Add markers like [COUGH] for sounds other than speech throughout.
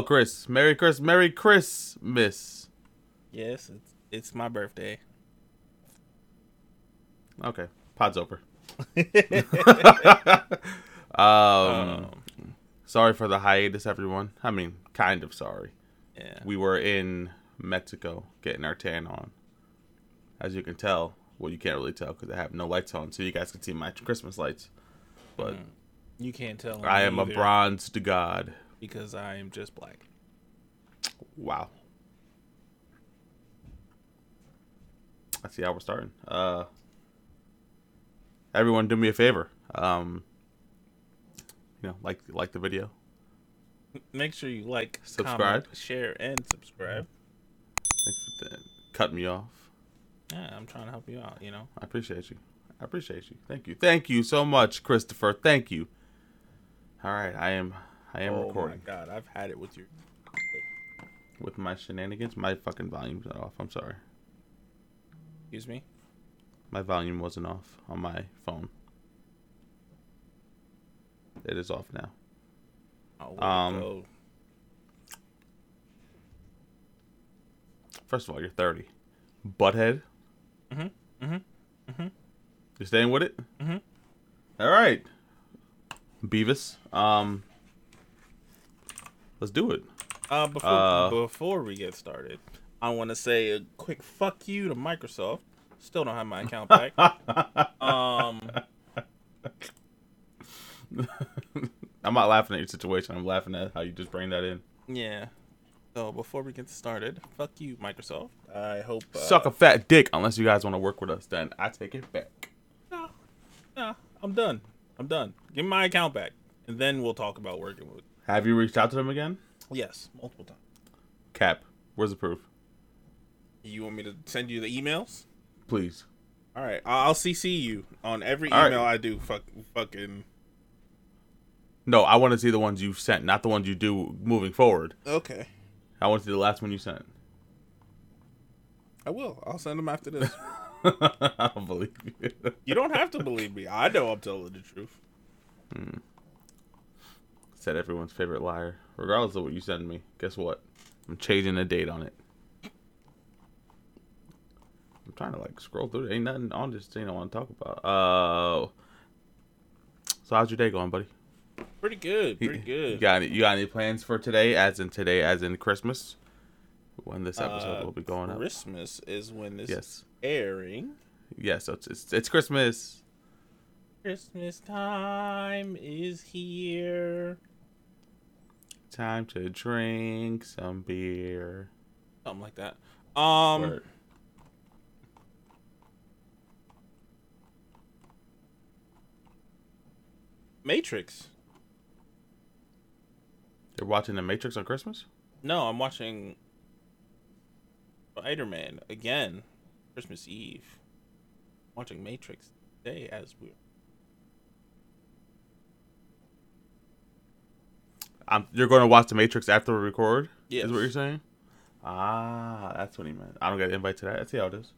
Hello, Chris. Merry Chris. Merry Christmas. Yes, it's it's my birthday. Okay, pod's over. [LAUGHS] um, Um, sorry for the hiatus, everyone. I mean, kind of sorry. yeah. We were in Mexico getting our tan on. As you can tell, well, you can't really tell because I have no lights on, so you guys can see my Christmas lights. But Mm. You can't tell. I am a either bronzed god. Because I am just black. Wow. I see how we're starting. Uh, everyone, do me a favor. Um, you know, like like the video. Make sure you like, Subscribe. comment, share, and subscribe. Thanks for that. Cut me off. Yeah, I'm trying to help you out. You know. I appreciate you. I appreciate you. Thank you. Thank you so much, Christopher. Thank you. All right, I am. I am oh recording Oh my god, I've had it with your. with my shenanigans. My fucking volume's not off. I'm sorry. Excuse me. My volume wasn't off on my phone. It is off now. Oh, Um, go? First of all, you're 30. Butthead. Mhm, mhm, mhm. You staying with it? Mhm. All right. Beavis. Um. Let's do it. Uh, before uh, before we get started, I want to say a quick fuck you to Microsoft. Still don't have my account back. [LAUGHS] um, [LAUGHS] I'm not laughing at your situation. I'm laughing at how you just bring that in. yeah. So before we get started, fuck you, Microsoft. I hope. Uh, Suck a fat dick unless you guys want to work with us. Then I take it back. Nah, nah, I'm done. I'm done. Give me my account back, and then we'll talk about working with. Have you reached out to them again? Yes, multiple times. Cap. Where's the proof? You want me to send you the emails? Please. All right, I'll CC you on every All right. email I do. Fuck, fucking. No, I want to see the ones you sent, not the ones you do moving forward. Okay, I want to see the last one you sent. I will. I'll send them after this. [LAUGHS] I don't believe you. you don't have to believe me. I know I'm telling the truth. Hmm. Said everyone's favorite liar. Regardless of what you send me, guess what? I'm changing the date on it. I'm trying to like scroll through. it. Ain't nothing on this thing I want to talk about. Uh, so how's your day going, buddy? Pretty good. Pretty You good. got any, you got any plans for today? As in today, as in Christmas, when this episode Uh, will be going up. Christmas is when this Yes, airing. yes. So it's, it's it's Christmas. Christmas time is here. Time to drink some beer. Something like that. Um. Word. Matrix. You're watching The Matrix on Christmas? No, I'm watching Spider Man again. Christmas Eve. watching Matrix today as we. Um, you're going to watch The Matrix after we record? Yes. Is what you're saying? Ah, that's what he meant. I don't get an invite to that. See how it is.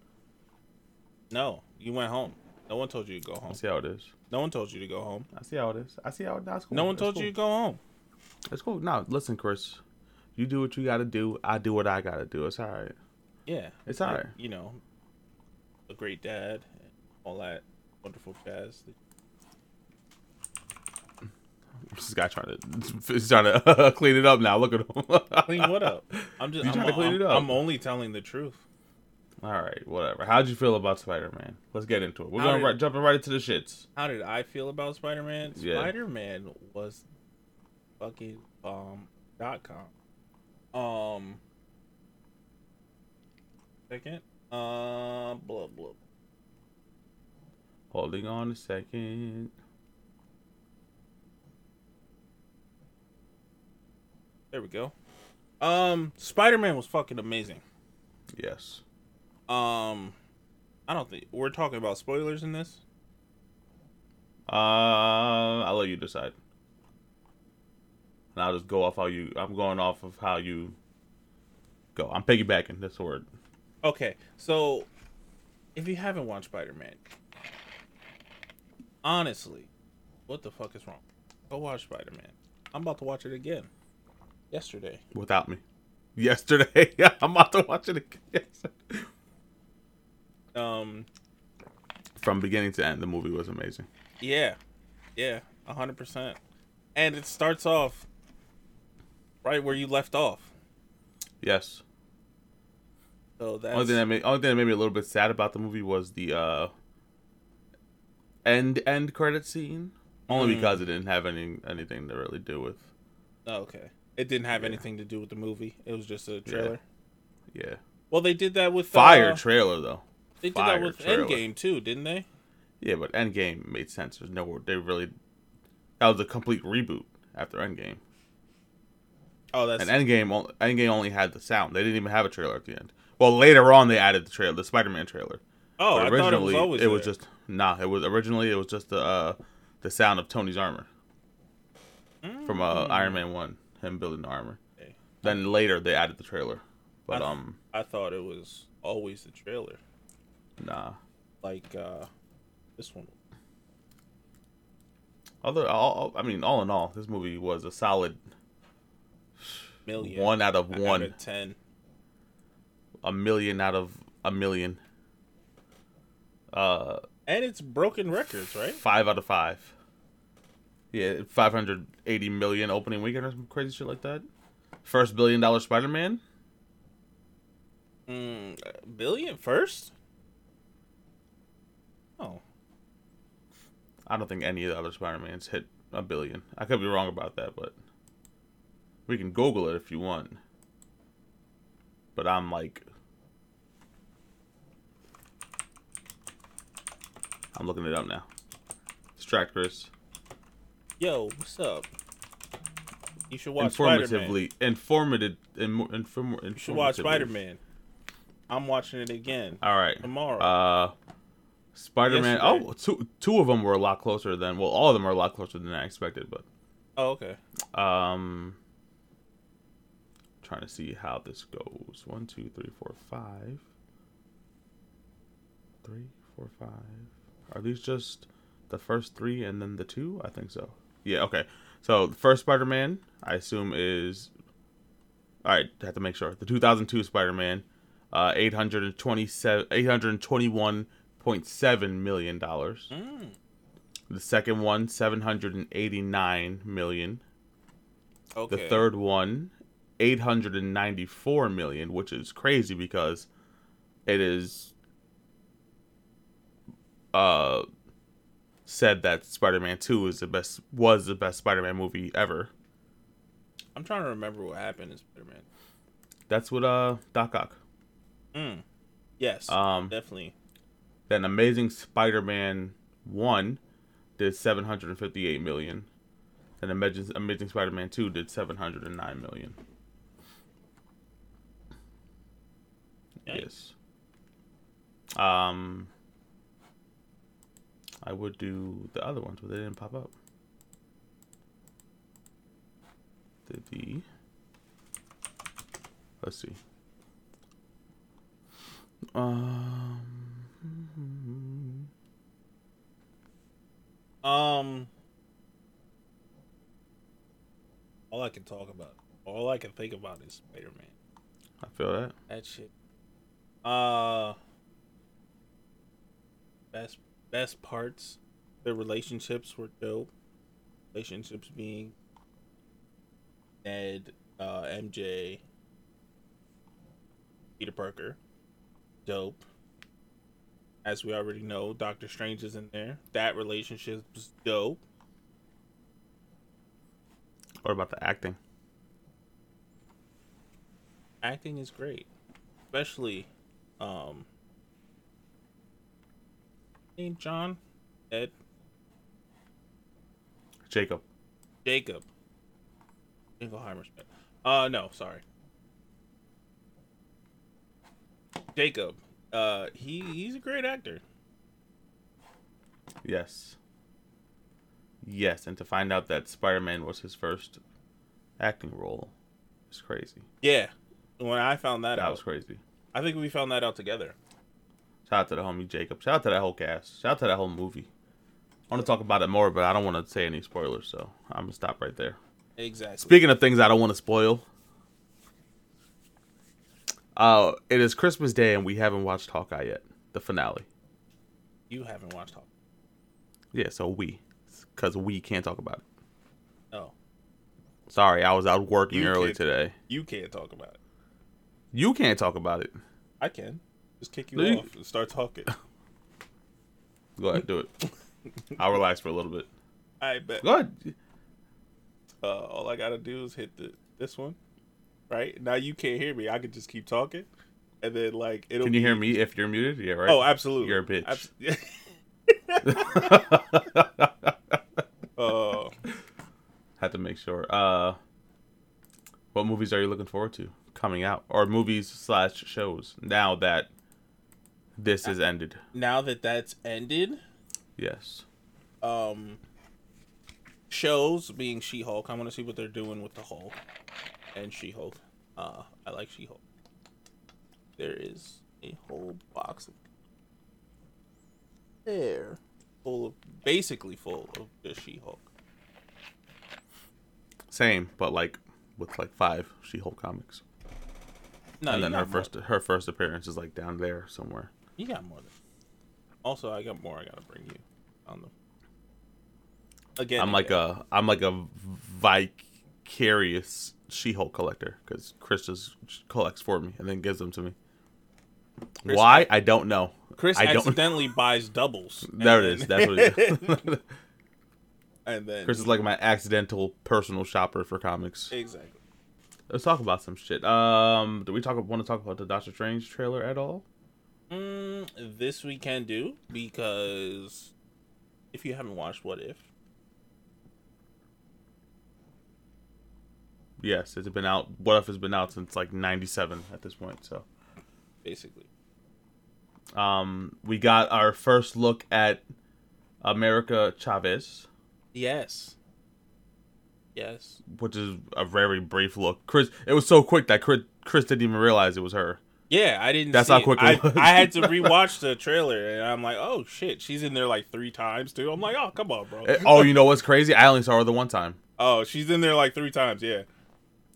No, you went home. No one told you to go home. Let's see how it is. No one told you to go home. I see how it is. I see how it That's cool. No one That's told cool. you to go home. It's cool. No, listen, Chris. You do what you got to do. I do what I got to do. It's all right. Yeah, It's like, alright. You know, a great dad, all that wonderful jazz. This guy trying to he's trying to [LAUGHS] clean it up now. Look at him. [LAUGHS] Clean what up? I'm just. You trying to clean I'm- it up. I'm only telling the truth. All right, whatever. How'd you feel about Spider Man? Let's get into it. We're How did- right, jumping right into the shits. How did I feel about Spider Man? Yeah. Spider Man was fucking um dot com. Um. Second. Uh, blah blah. Holding on a second. There we go. Um, Spider Man was fucking amazing. Yes. Um, I don't think we're talking about spoilers in this. Uh, I'll let you decide. And I'll just go off how you. I'm going off of how you go. I'm piggybacking. That's the word. Okay, so if you haven't watched Spider Man, honestly, what the fuck is wrong? Go watch Spider Man. I'm about to watch it again. Yesterday. without me. Yesterday, yeah, [LAUGHS] I'm about to watch it again. Um, From beginning to end, the movie was amazing. yeah, yeah, a hundred percent. And it starts off right where you left off. Yes. So that's Only thing that made only thing that made me a little bit sad about the movie was the uh end end credit scene. Only Mm. because it didn't have any anything to really do with oh, okay. It didn't have Yeah. anything to do with the movie. It was just a trailer. yeah. Well, they did that with Fire Uh, trailer though. they did that with trailer. Endgame too, didn't they? Yeah, but Endgame made sense. There's nowhere they really that was a complete reboot after Endgame. Oh, that's And Endgame Endgame only had the sound. They didn't even have a trailer at the end. Well, later on they added the trailer, the Spider-Man trailer. oh, But I thought it was always it was just nah. It was originally it was just the uh, the sound of Tony's armor from uh, Mm. Iron Man One, him building the armor. Okay. Then later they added the trailer, but I- um I thought it was always the trailer, nah. like uh this one. Other all, I mean, all in all, this movie was a solid Million. one out of out one, of ten. a million out of a million, uh, And it's broken records, right? five out of five. Yeah, five hundred eighty million opening weekend or some crazy shit like that. First billion dollar Spider Man. Mm, billion first? Oh, I don't think any of the other Spider Mans hit a billion. I could be wrong about that, but we can Google it if you want. But I'm like, I'm looking it up now. Distract Chris. Yo, what's up? You should watch Spider Man. Informatively, informative, in, inform, You should watch. Spider Man. I'm watching it again All right. tomorrow. Uh, Spider Man. Oh, two two of them were a lot closer than. Well, all of them are a lot closer than I expected. But oh, okay. um, trying to see how this goes. One, two, three, four, five. Three, four, five. Are these just the first three and then the two? I think so. Yeah. Okay. So the first Spider Man, I assume is. All right. I have to make sure. The 2002 Spider Man, uh, 827, 821.7 million dollars. Mm. The second one, 789 million. Okay. The third one, 894 million, which is crazy because it is uh said that Spider-Man 2 is the best was the best Spider-Man movie ever. I'm trying to remember what happened in Spider Man. That's what uh Doc Ock. Mm. Yes, Um definitely. then Amazing Spider-Man 1 did 758 million. And Amazing, Amazing Spider-Man 2 did 709 million. Yikes. Yes. Um, I would do the other ones, but they didn't pop up. Did the let's see. Um, Um, all I can talk about, all I can think about is Spider Man. I feel that. That shit. Uh, best best parts. The relationships were dope. Relationships being Ned, uh, MJ, Peter Parker, dope. As we already know, Doctor Strange is in there. That relationship was dope. What about the acting? acting is great especially um john ed Jacob. jacob Jingleheimer Smith. uh no sorry jacob uh he he's a great actor Yes. Yes, and to find out that Spider-Man was his first acting role is crazy. yeah when i found that, That out was crazy. i think we found that out together Shout out to the homie Jacob. Shout out to that whole cast. Shout out to that whole movie. I want to talk about it more, but I don't want to say any spoilers, so I'm gonna stop right there. Exactly. Speaking of things I don't want to spoil, uh, it is Christmas Day and we haven't watched Hawkeye yet, the finale. you haven't watched Hawkeye. Yeah, so we, because we can't talk about it. Oh, Sorry, I was out working You early today. you can't talk about it. You can't talk about it. I can. Just kick you off and start talking. [LAUGHS] Go ahead, do it. [LAUGHS] I'll relax for a little bit. I bet. Go ahead. Uh, all I gotta do is hit the this one, right? Now you can't hear me. I can just keep talking, and then like it'll. Can you be- hear me if you're muted? Yeah, right. Oh, absolutely. You're a bitch. Abs- [LAUGHS] uh, Had to make sure. Uh, what movies are you looking forward to coming out, or movies slash shows now that this is ended? now that that's ended, Yes. um, shows being She-Hulk. I want to see what they're doing with the Hulk and She-Hulk. Uh, I like She-Hulk. There is a whole box of there full of basically full of just She-Hulk. Same, but like with like five She-Hulk comics, No, and then her more- first her first appearance is like down there somewhere. You got more than. Also, I got more. I gotta bring you on the. Again, I'm like a I'm like a vicarious She-Hulk collector because Chris just collects for me and then gives them to me. Chris- Why I don't know. Chris I don't. [LAUGHS] accidentally buys doubles. There it is. That's what it is. [LAUGHS] and then Chris is like my accidental personal shopper for comics. exactly. Let's talk about some shit. Um, do we talk want to talk about the Doctor Strange trailer at all? Mm, this we can do because if you haven't watched What If, Yes, it's been out. What if it's been out since like '97 at this point? So, basically, um, we got our first look at America Chavez, yes, yes, which is a very brief look. Chris, it was so quick that Chris, Chris didn't even realize it was her. Yeah. I didn't. That's see how quick it I, was. I had [LAUGHS] to rewatch the trailer, and I'm like, oh shit, she's in there like three times too. I'm like, oh come on, bro. Eh, oh, you know what's crazy? I only saw her the one time. oh, she's in there like three times. Yeah.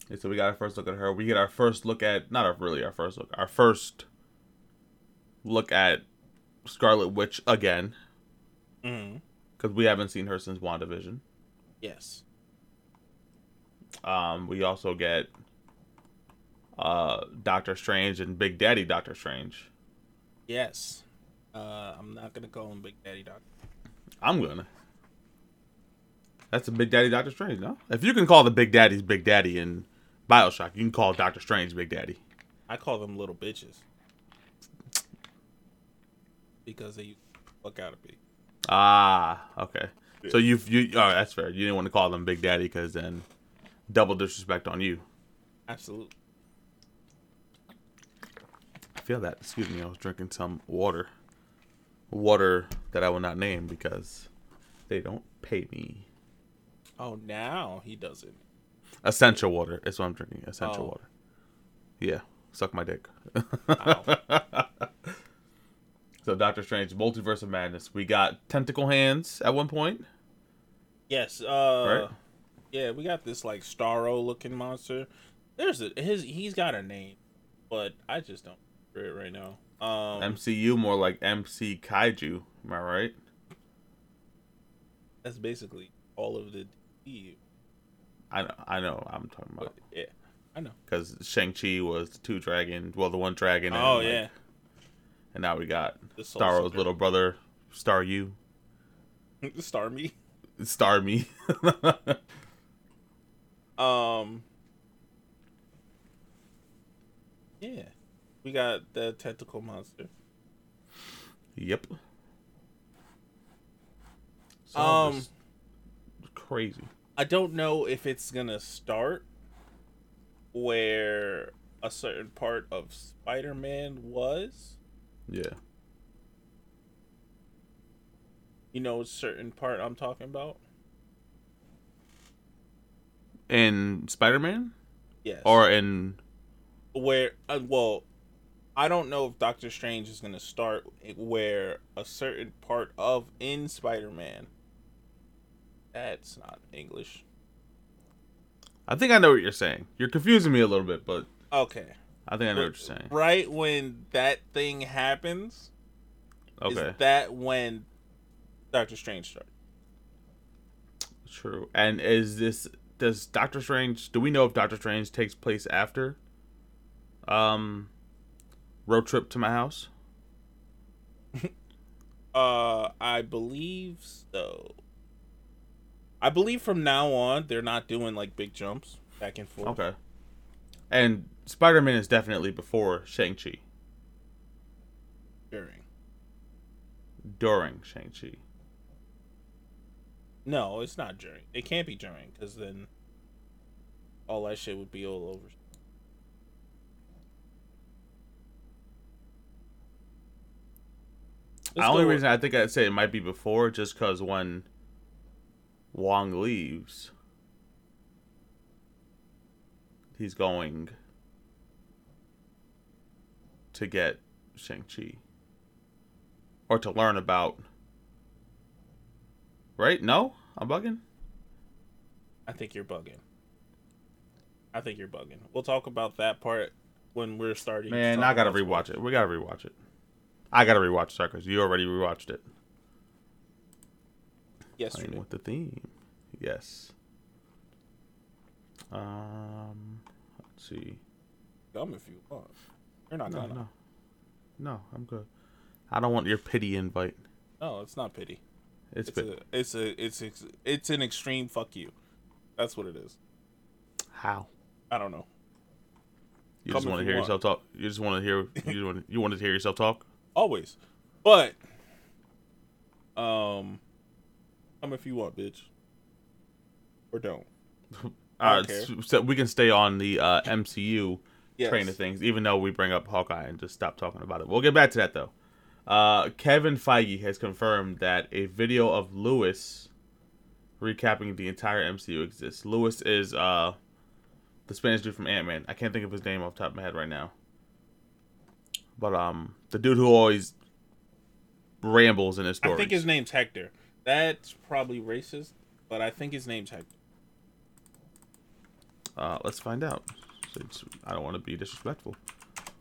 And so we got our first look at her. We get our first look at not our really our first look, our first look at Scarlet Witch again because we haven't seen her since WandaVision. Yes. Um, we also get uh, Doctor Strange and Big Daddy Doctor Strange. Yes. Uh, I'm not gonna call him Big Daddy Doc. I'm gonna. That's a Big Daddy Doctor Strange, no? If you can call the Big Daddies Big Daddy in Bioshock, you can call Doctor Strange Big Daddy. I call them little bitches because they fuck out of me. Ah, okay. So you've you oh that's fair. You didn't want to call them Big Daddy because then double disrespect on you. Absolutely. Feel that. Excuse me. I was drinking some water, water that I will not name because they don't pay me. Oh, now he doesn't. Essential water is what I'm drinking. Essential Oh. water. Yeah, suck my dick. [LAUGHS] So Doctor Strange, Multiverse of Madness. We got tentacle hands at one point. yes. Uh. Right. Yeah, we got this like Starro looking monster. There's a his. He's got a name, but I just don't right now. Um. MCU more like MC Kaiju. Am I right? that's basically all of the. DCU. I know. I know. I'm talking But about yeah, I know. because Shang Chi was the two dragon. Well, the one dragon. And, Oh like, yeah. And now we got The Soul Starro's little brother, Star U, [LAUGHS] Star me. Star Me. [LAUGHS] Um. Yeah, we got the tentacle monster. yep. So Um, crazy. I don't know if it's gonna start where a certain part of Spider-Man was. Yeah. You know, a certain part I'm talking about. In Spider Man Yes. or in where uh, well i don't know if doctor strange is going to start where a certain part of in spider-man that's not english I think I know what you're saying. You're confusing me a little bit, but Okay. I think I know what you're saying. Right when that thing happens, Okay, is that when Doctor Strange starts? true. And is this does Doctor Strange? Do we know if Doctor Strange takes place after? Um, road trip to my house. [LAUGHS] Uh, I believe so. I believe from now on they're not doing like big jumps back and forth. Okay. And Spider Man is definitely before Shang Chi. During. During Shang Chi. No, it's not during. It can't be during because then all that shit would be all over. The only go- reason I think I'd say it might be before, just because when Wong leaves, he's going to get Shang Chi, or to learn about. Right? No, I'm bugging. I think you're bugging. I think you're bugging. We'll talk about that part when we're starting. Man, I gotta rewatch it. We gotta rewatch it. I gotta rewatch Suckers. You already rewatched it. yesterday. Playing with the theme. Yes. Um. Let's see. Come if you want. You're not No, gonna. no, no. I'm good. I don't want your pity invite. No, it's not pity. It's, It's pity. a, it's a, it's ex- it's an extreme fuck you. That's what it is. How? I don't know. You Come just want to hear want. yourself talk. You just want to hear. You want. You wanted to hear yourself talk. Always, but um, come if you want, bitch, or don't. [LAUGHS] Uh, s- so we can stay on the uh, MCU Yes. train of things, even though we bring up Hawkeye and just stop talking about it. We'll get back to that though. Uh, Kevin Feige has confirmed that a video of Lewis recapping the entire MCU exists. Lewis is uh, the Spanish dude from Ant Man. I can't think of his name off the top of my head right now. But um, the dude who always rambles in his stories. I think his name's Hector. That's probably racist, but I think his name's Hector. Uh, let's find out. Since I don't want to be disrespectful.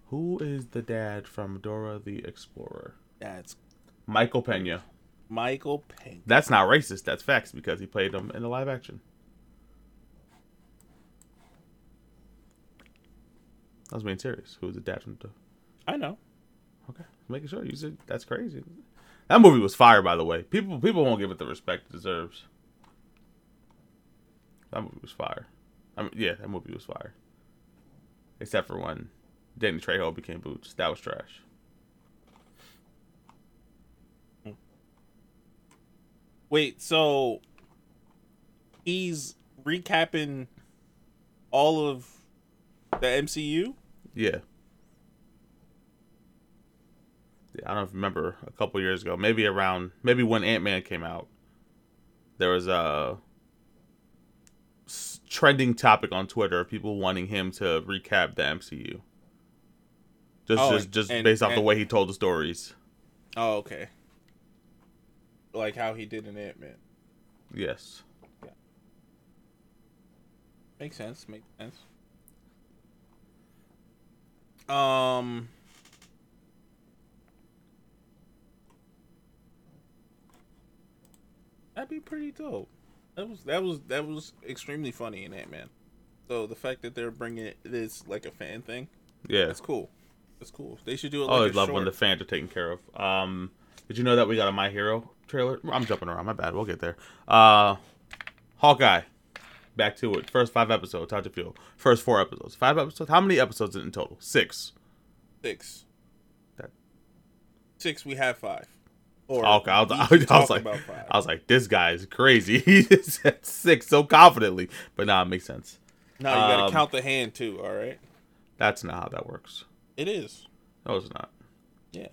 Who is the dad from Dora the Explorer? That's Michael Pena. Michael Pena. That's not racist. That's facts because he played him in the live action. I was being serious. Who was the dad from the? I know. Okay, making sure you said that's crazy. That movie was fire, by the way. People people won't give it the respect it deserves. That movie was fire. I mean, yeah, that movie was fire. Except for when Danny Trejo became Boots. That was trash. Wait, so he's recapping all of the MCU? Yeah. Yeah, I don't know if you remember a couple years ago, maybe around maybe when Ant Man came out, there was a trending topic on Twitter of people wanting him to recap the MCU. Just Oh, just just and- based off the way he told the stories. Oh, okay. Like how he did in Ant Man. Yes. Makes sense. Makes sense. Um. That'd be pretty dope. That was that was that was extremely funny in Ant Man. So the fact that they're bringing it this like a fan thing, Yeah. that's cool. That's cool. They should do it. Always like a love when the fans are taken care of. Um, did you know that we got a My Hero trailer? I'm jumping around. My bad. We'll get there. Uh, Hawkeye. Back to it. First five episodes. How'd you feel? First four episodes. Five episodes. How many episodes in total? Six. six. That- Six. We have five. Or Okay. I was, we [LAUGHS] I was like. I was like, this guy is crazy. [LAUGHS] He said six so confidently, but nah, it makes sense. no, you gotta um, count the hand too. All right. That's not how that works. It is. No, it's not. Yeah.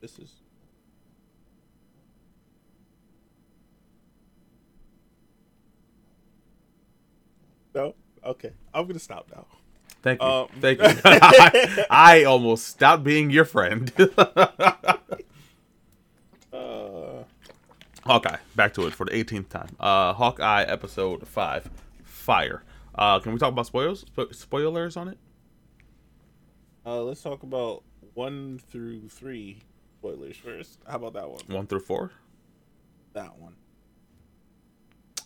This is. No. Okay. I'm gonna stop now. Thank you. Um, Thank [LAUGHS] you. I, I almost stopped being your friend. Uh, Hawkeye, back to it for the 18th time. Uh, Hawkeye episode five, Fire. Uh, can we talk about spoilers? Spo- spoilers on it? Uh, let's talk about one through three spoilers first. How about that one? One through four. That one.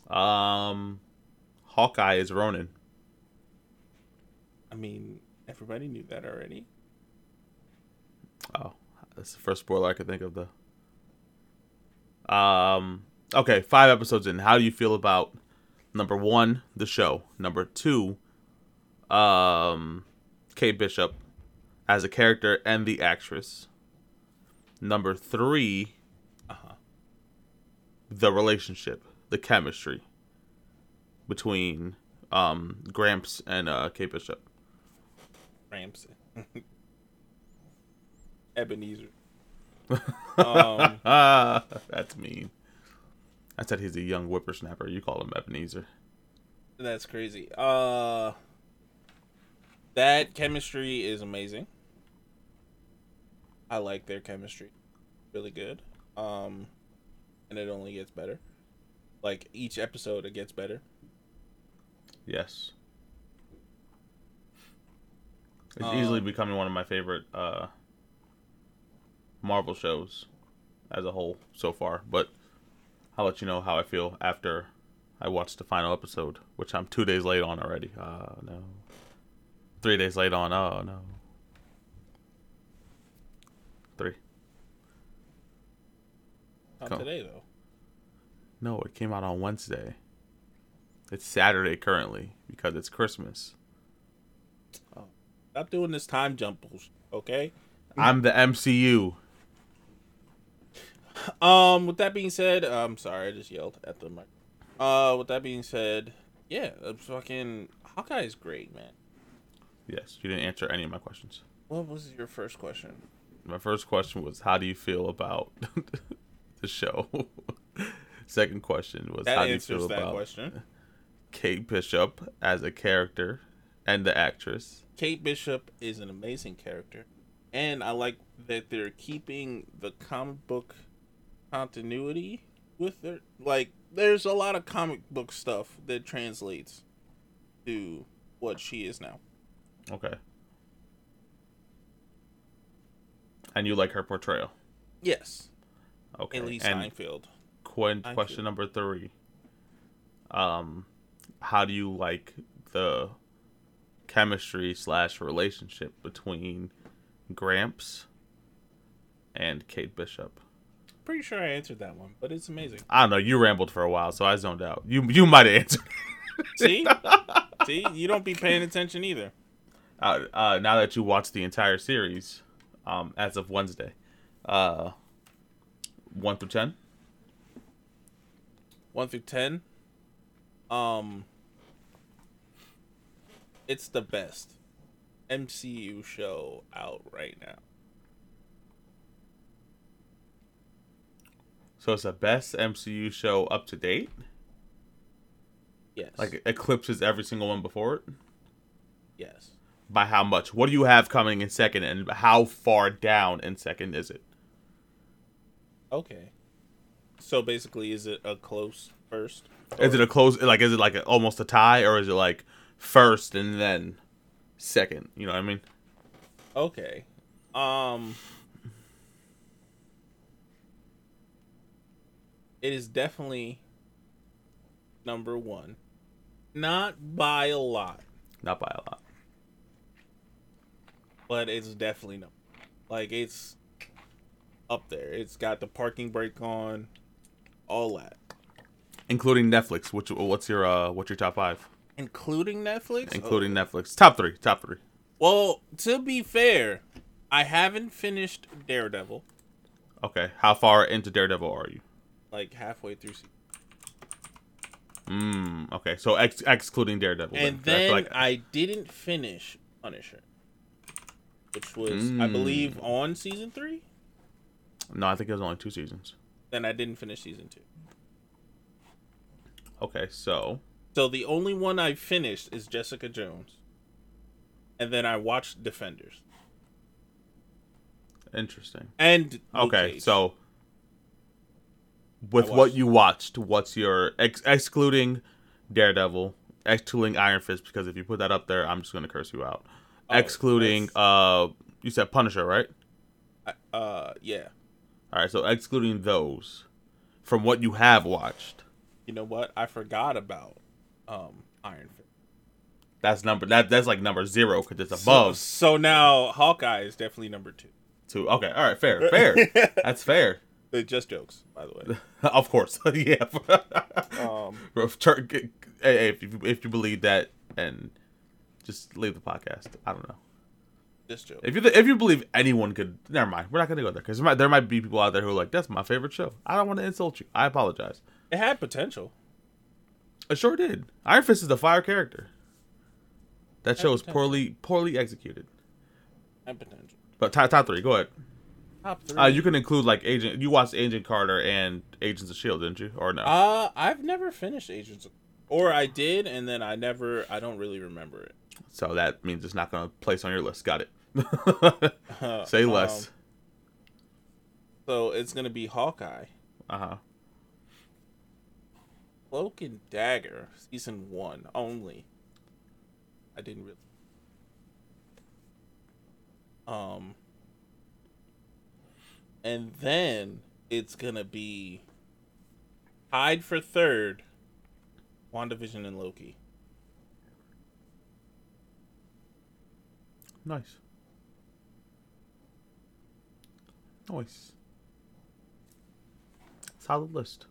Um, Hawkeye is Ronin. I mean, everybody knew that already. Oh, that's the first spoiler I could think of. The. Um. Okay, five episodes in. How do you feel about number one, the show? Number two, um, Kate Bishop as a character and the actress. Number three, Uh-huh. the relationship, the chemistry between um Gramps and uh Kate Bishop. Ramsey. [LAUGHS] Ebenezer. Um, [LAUGHS] that's mean. I said he's a young whippersnapper. You call him Ebenezer. that's crazy. Uh, that chemistry is amazing. I like their chemistry, really good. Um, and it only gets better. Like each episode, it gets better. Yes. It's easily Um, becoming one of my favorite uh, Marvel shows as a whole so far. But I'll let you know how I feel after I watch the final episode, which I'm two days late on already. Oh, no. Three days late on. Oh, no. Three. Not today though. No, it came out on Wednesday. It's Saturday currently because it's Christmas. Oh. Stop doing this time jump bullshit, okay? I'm the MCU. Um, with that being said, I'm sorry, I just yelled at the mic. Uh, with that being said, yeah, uh, fucking Hawkeye is great, man. Yes, you didn't answer any of my questions. What was your first question? My first question was, how do you feel about [LAUGHS] the show? [LAUGHS] Second question was, That how do you feel that about question. Kate Bishop as a character and the actress? Kate Bishop is an amazing character, and I like that they're keeping the comic book continuity with their like. There's a lot of comic book stuff that translates to what she is now. Okay. And you like her portrayal? Yes, Okay. And Steinfeld. quen- question number three. Um, how do you like the chemistry slash relationship between Gramps and Kate Bishop? Pretty sure I answered that one, but it's amazing. I don't know. You rambled for a while, so I zoned out. You you might have answered. See, [LAUGHS] see, you don't be paying attention either. Uh, uh, now that you watched the entire series, um, as of Wednesday, uh, one through ten. One through ten. Um, it's the best MCU show out right now. So it's the best MCU show up to date. Yes. Like eclipses every single one before it. yes. By how much? What do you have coming in second, and how far down in second is it? Okay. So basically, is it a close first? Is it a close? Like, is it like a, almost a tie, or is it like first and then second? You know what I mean? Okay. Um. It is definitely number one. Not by a lot, Not by a lot. but it's definitely no. Like it's up there. It's got the parking brake on, all that, Including Netflix. Which what's your uh what's your top five? including Netflix. Including Netflix. Top three. Top three. Well, to be fair, I haven't finished Daredevil. Okay. How far into Daredevil are you? Like halfway through. Mm, okay. So ex- excluding Daredevil. and I then feel like I didn't finish Punisher, which was I Mm. believe on season three. no, I think it was only two seasons. Then I didn't finish season two. Okay, so So the only one I finished is Jessica Jones, and then I watched Defenders interesting. and Okay, so with what you watched, what's your ex- excluding Daredevil excluding Iron Fist because if you put that up there, I'm just gonna curse you out. Oh, excluding uh, you said Punisher, right? I- Uh, yeah. All right, so excluding those from what you have watched, You know what? I forgot about um Iron Fist. that's number that that's like number zero because it's So, above so now Hawkeye is definitely number two. two. Okay, all right, fair, fair. [LAUGHS] that's fair. Uh, Just jokes, by the way. [LAUGHS] of course, [LAUGHS] yeah. Um, tur- g- hey, hey, if you if you believe that, and just leave the podcast. I don't know. just jokes. If you th- if you believe anyone could, never mind. We're not gonna go there because there might, there might be people out there who are like, "That's my favorite show." I don't want to insult you. I apologize. It had potential. It sure did. Iron Fist is the fire character. That show is potential. poorly poorly executed. Had potential. But top, top three, go ahead. Top three. Uh, you can include like Agent. You watched Agent Carter and Agents of Shield, didn't you? Or no? Uh, I've never finished Agents, of- or I did, and then I never. I don't really remember it. so that means it's not gonna place on your list. Got it. Uh, [LAUGHS] Say less. um, so it's gonna be Hawkeye, Uh huh. Cloak and Dagger, season one only. I didn't really. Um. And then it's gonna be tied for third. WandaVision and Loki. Nice. Nice. Solid list.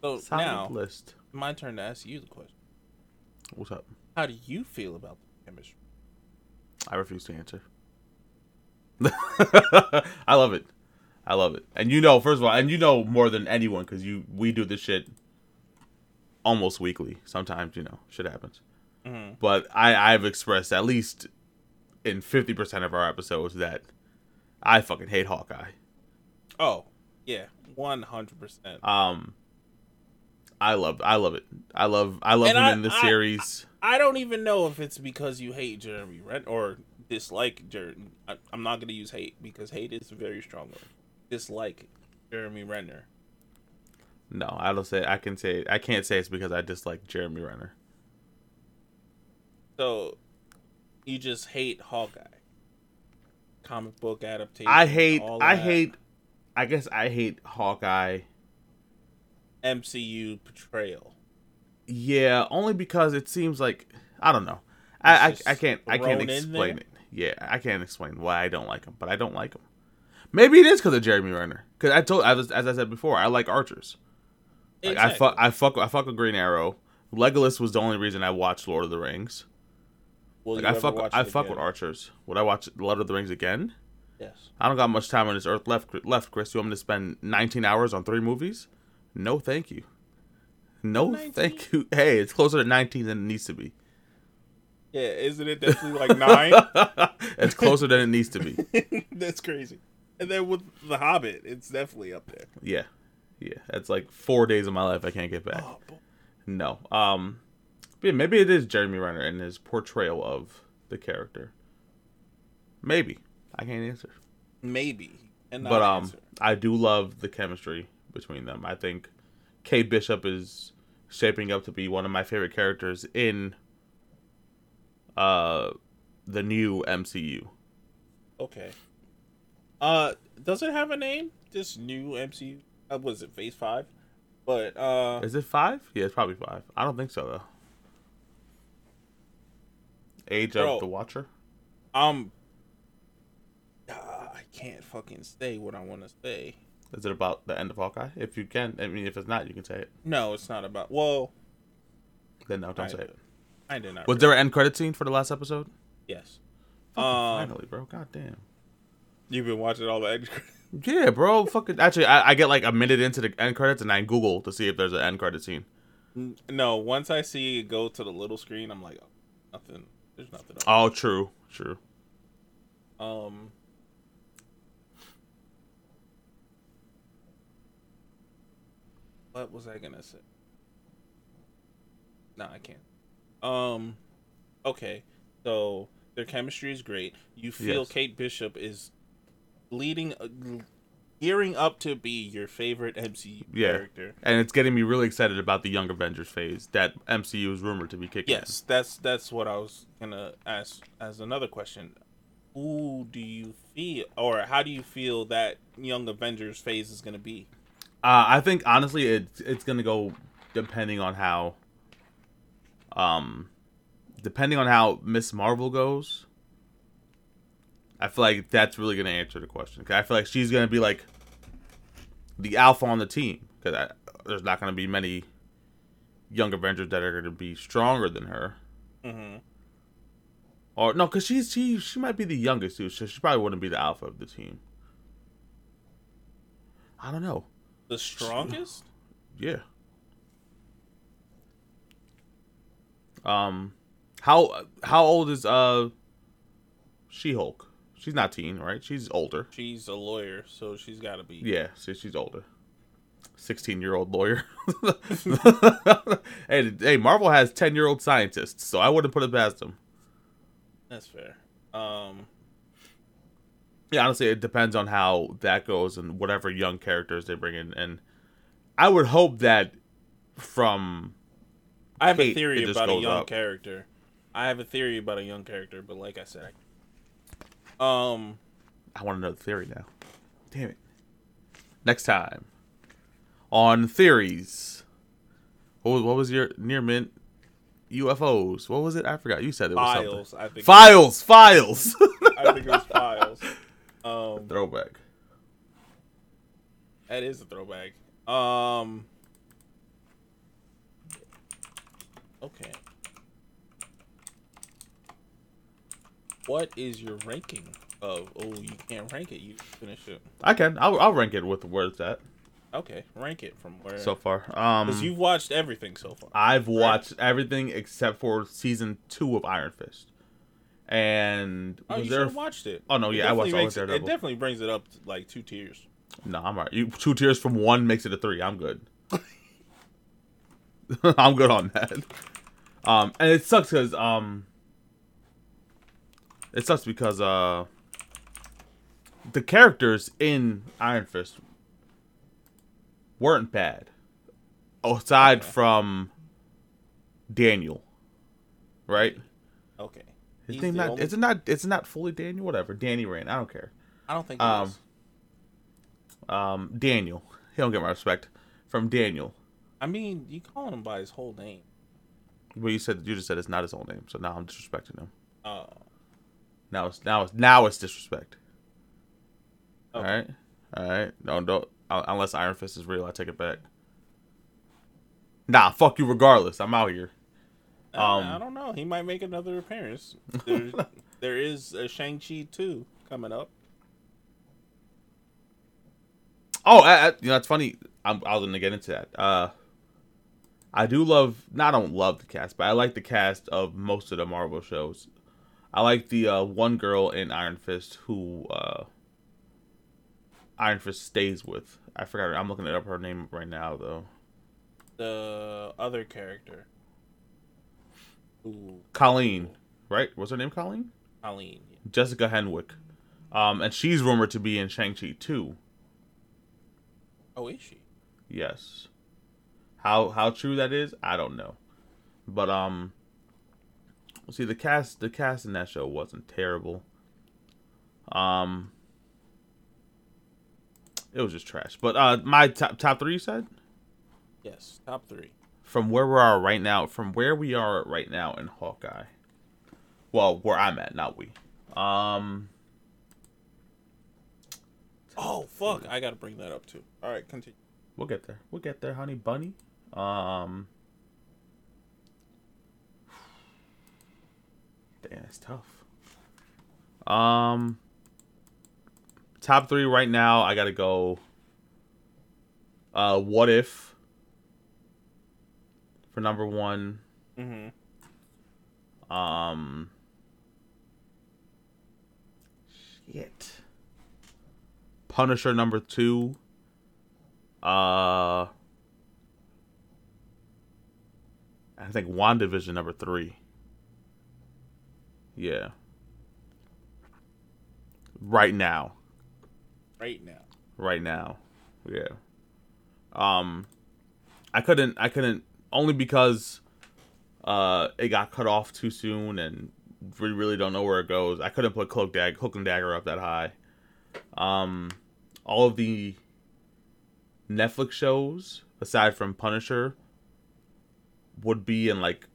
So Solid now, list. my turn to ask you the question. What's up? How do you feel about the chemistry? I refuse to answer. [LAUGHS] I love it. I love it. And you know, first of all, and you know more than anyone because you we do this shit almost weekly. Sometimes you know shit happens, Mhm. but I I've expressed at least in fifty percent of our episodes that I fucking hate Hawkeye. Oh, yeah, one hundred percent. Um, I love I love it. I love I love And him I- in the I- series. I don't even know if it's because you hate Jeremy Rent or dislike Jeremy. I'm not gonna use hate because hate is a very strong word. Dislike Jeremy Renner. no, I don't say I can say I can't say it's because I dislike Jeremy Renner. So you just hate Hawkeye. Comic book adaptation. I hate I hate I guess I hate Hawkeye. MCU portrayal. Yeah, only because it seems like I don't know. I I, I can't I can't explain it. Yeah, I can't explain why I don't like him, but I don't like him. Maybe it is because of Jeremy Renner. Because I told as, as I said before, I like archers. Like, I fuck I fuck I fuck with Green Arrow. Legolas was the only reason I watched Lord of the Rings. Will Like I fuck I fuck again? with archers. Would I watch Lord of the Rings again? Yes. I don't got much time on this earth left. Left, Chris. You want me to spend 19 hours on three movies? No, thank you. No, 19? thank you. Hey, it's closer to 19 than it needs to be. Yeah, isn't it definitely like nine? [LAUGHS] it's closer than it needs to be. [LAUGHS] That's crazy. And then with The Hobbit, it's definitely up there. Yeah, yeah. That's like four days of my life I can't get back. Oh. No. Um, yeah, maybe it is Jeremy Renner and his portrayal of the character. Maybe I can't answer. maybe. And but um, answer. I do love the chemistry between them. I think Kate Bishop is shaping up to be one of my favorite characters in uh the new MCU. Okay. Uh, does it have a name? This new MCU? Uh, was it Phase Five? But uh, Is it five? Yeah, it's probably five. I don't think so though. Age Bro. of the Watcher. um, uh, I can't fucking say what I want to say. Is it about the end of Hawkeye? If you can, I mean, if it's not, you can say it. No, it's not about. Well, Then no, don't I say it. I did not. Was there an end credit scene for the last episode? Yes. Um, finally, bro. God damn. You've been watching all the end. credits. Yeah, bro. Fucking. Actually, I, I get like a minute into the end credits and I Google to see if there's an end credit scene. no, once I see it go to the little screen, I'm like, oh, nothing. There's nothing. Else. Oh, true, true. Um. What was I gonna say? No, I can't. Um. Okay, so their chemistry is great. You feel Yes. Kate Bishop is leading, a, gearing up to be your favorite MCU Yeah. character. and it's getting me really excited about the Young Avengers phase that MCU is rumored to be kicking. in. Yes, that's that's what I was gonna ask as another question. Who do you feel, or how do you feel that Young Avengers phase is gonna be? Uh, I think honestly, it's it's gonna go depending on how, um, depending on how Miss Marvel goes. I feel like that's really gonna answer the question. 'Cause I feel like she's gonna be like the alpha on the team because there's not gonna be many young Avengers that are gonna be stronger than her. Mm-hmm. Or no, because she's she she might be the youngest too, so she probably wouldn't be the alpha of the team. I don't know. The strongest? Yeah. Um, how how old is uh She Hulk? She's not teen, right? She's older. She's a lawyer, so she's got to be. Yeah, so she's older. Sixteen year old lawyer. [LAUGHS] hey, hey, Marvel has ten year old scientists, so I wouldn't put it past them. That's fair. Um, Yeah, honestly, it depends on how that goes and whatever young characters they bring in. And I would hope that from I have Kate, a theory about a young up. character. I have a theory about a young character, but like I said, I, um, I want to know the theory now. Damn it. Next time on theories. What was, what was your near mint UFOs? What was it? I forgot. You said it was something. files. I think. Files, files. [LAUGHS] I think it was files. [LAUGHS] Um, Throwback. that is a throwback. Um. Okay. What is your ranking of? Oh, you can't rank it. You finish it. I can. I'll, I'll rank it with where it's at Okay, rank it from where. so far. Um, because you've watched everything so far. I've watched everything except for season two of Iron Fist. And Oh, was you there? watched it. Oh, no, yeah, I watched all of it, it definitely brings it up to like two tiers. No, I'm alright. You two tiers from one makes it a three. I'm good. [LAUGHS] I'm good on that. Um, and it sucks because um, it sucks because uh, the characters in Iron Fist weren't bad, aside Okay. from Daniel, right? Okay. His He's name not only- it's not it's not fully Daniel. Whatever, Danny Rand. I don't care. I don't think. Um. Um, Daniel. He don't get my respect from Daniel. I mean, you calling him by his whole name. Well, you said you just said it's not his own name, so now I'm disrespecting him. Uh, Now it's now it's now it's disrespect. All Okay. right, all right. No, don't uh, unless Iron Fist is real, I take it back. Nah, fuck you. Regardless, I'm out here. I- Um, I don't know. He might make another appearance. [LAUGHS] There, there is a Shang Chi two coming up. Oh, I, I, you know, it's funny. I'm, I was gonna get into that. Uh, I do love. Not don't love the cast, but I like the cast of most of the Marvel shows. I like the uh, one girl in Iron Fist who uh, Iron Fist stays with. I forgot. Her, I'm looking it up her name right now though. The other character, Ooh, Colleen, right? What's her name? Colleen. Colleen. Jessica Henwick. Um, and she's rumored to be in Shang Chi too. Oh, is she? Yes. How how true that is, I don't know. But um see the cast the cast in that show wasn't terrible. Um it was just trash. But uh my top top 3 you said Yes, top three. from where we are right now, from where we are right now in Hawkeye. Well, where I'm at, not we. Um Oh fuck! I gotta bring that up too. All right, continue. We'll get there. We'll get there, honey bunny. Um Damn, it's tough. Um top three right now, I gotta go uh what if for number one. Mm-hmm. Um Shit. Punisher number two. Uh I think WandaVision number three. Yeah. Right now. Right now. right now. Yeah. Um, I couldn't. I couldn't only because uh it got cut off too soon, and we really don't know where it goes. I couldn't put Cloak Dag, Cloak and Dagger up that high. Um, all of the Netflix shows aside from Punisher would be in like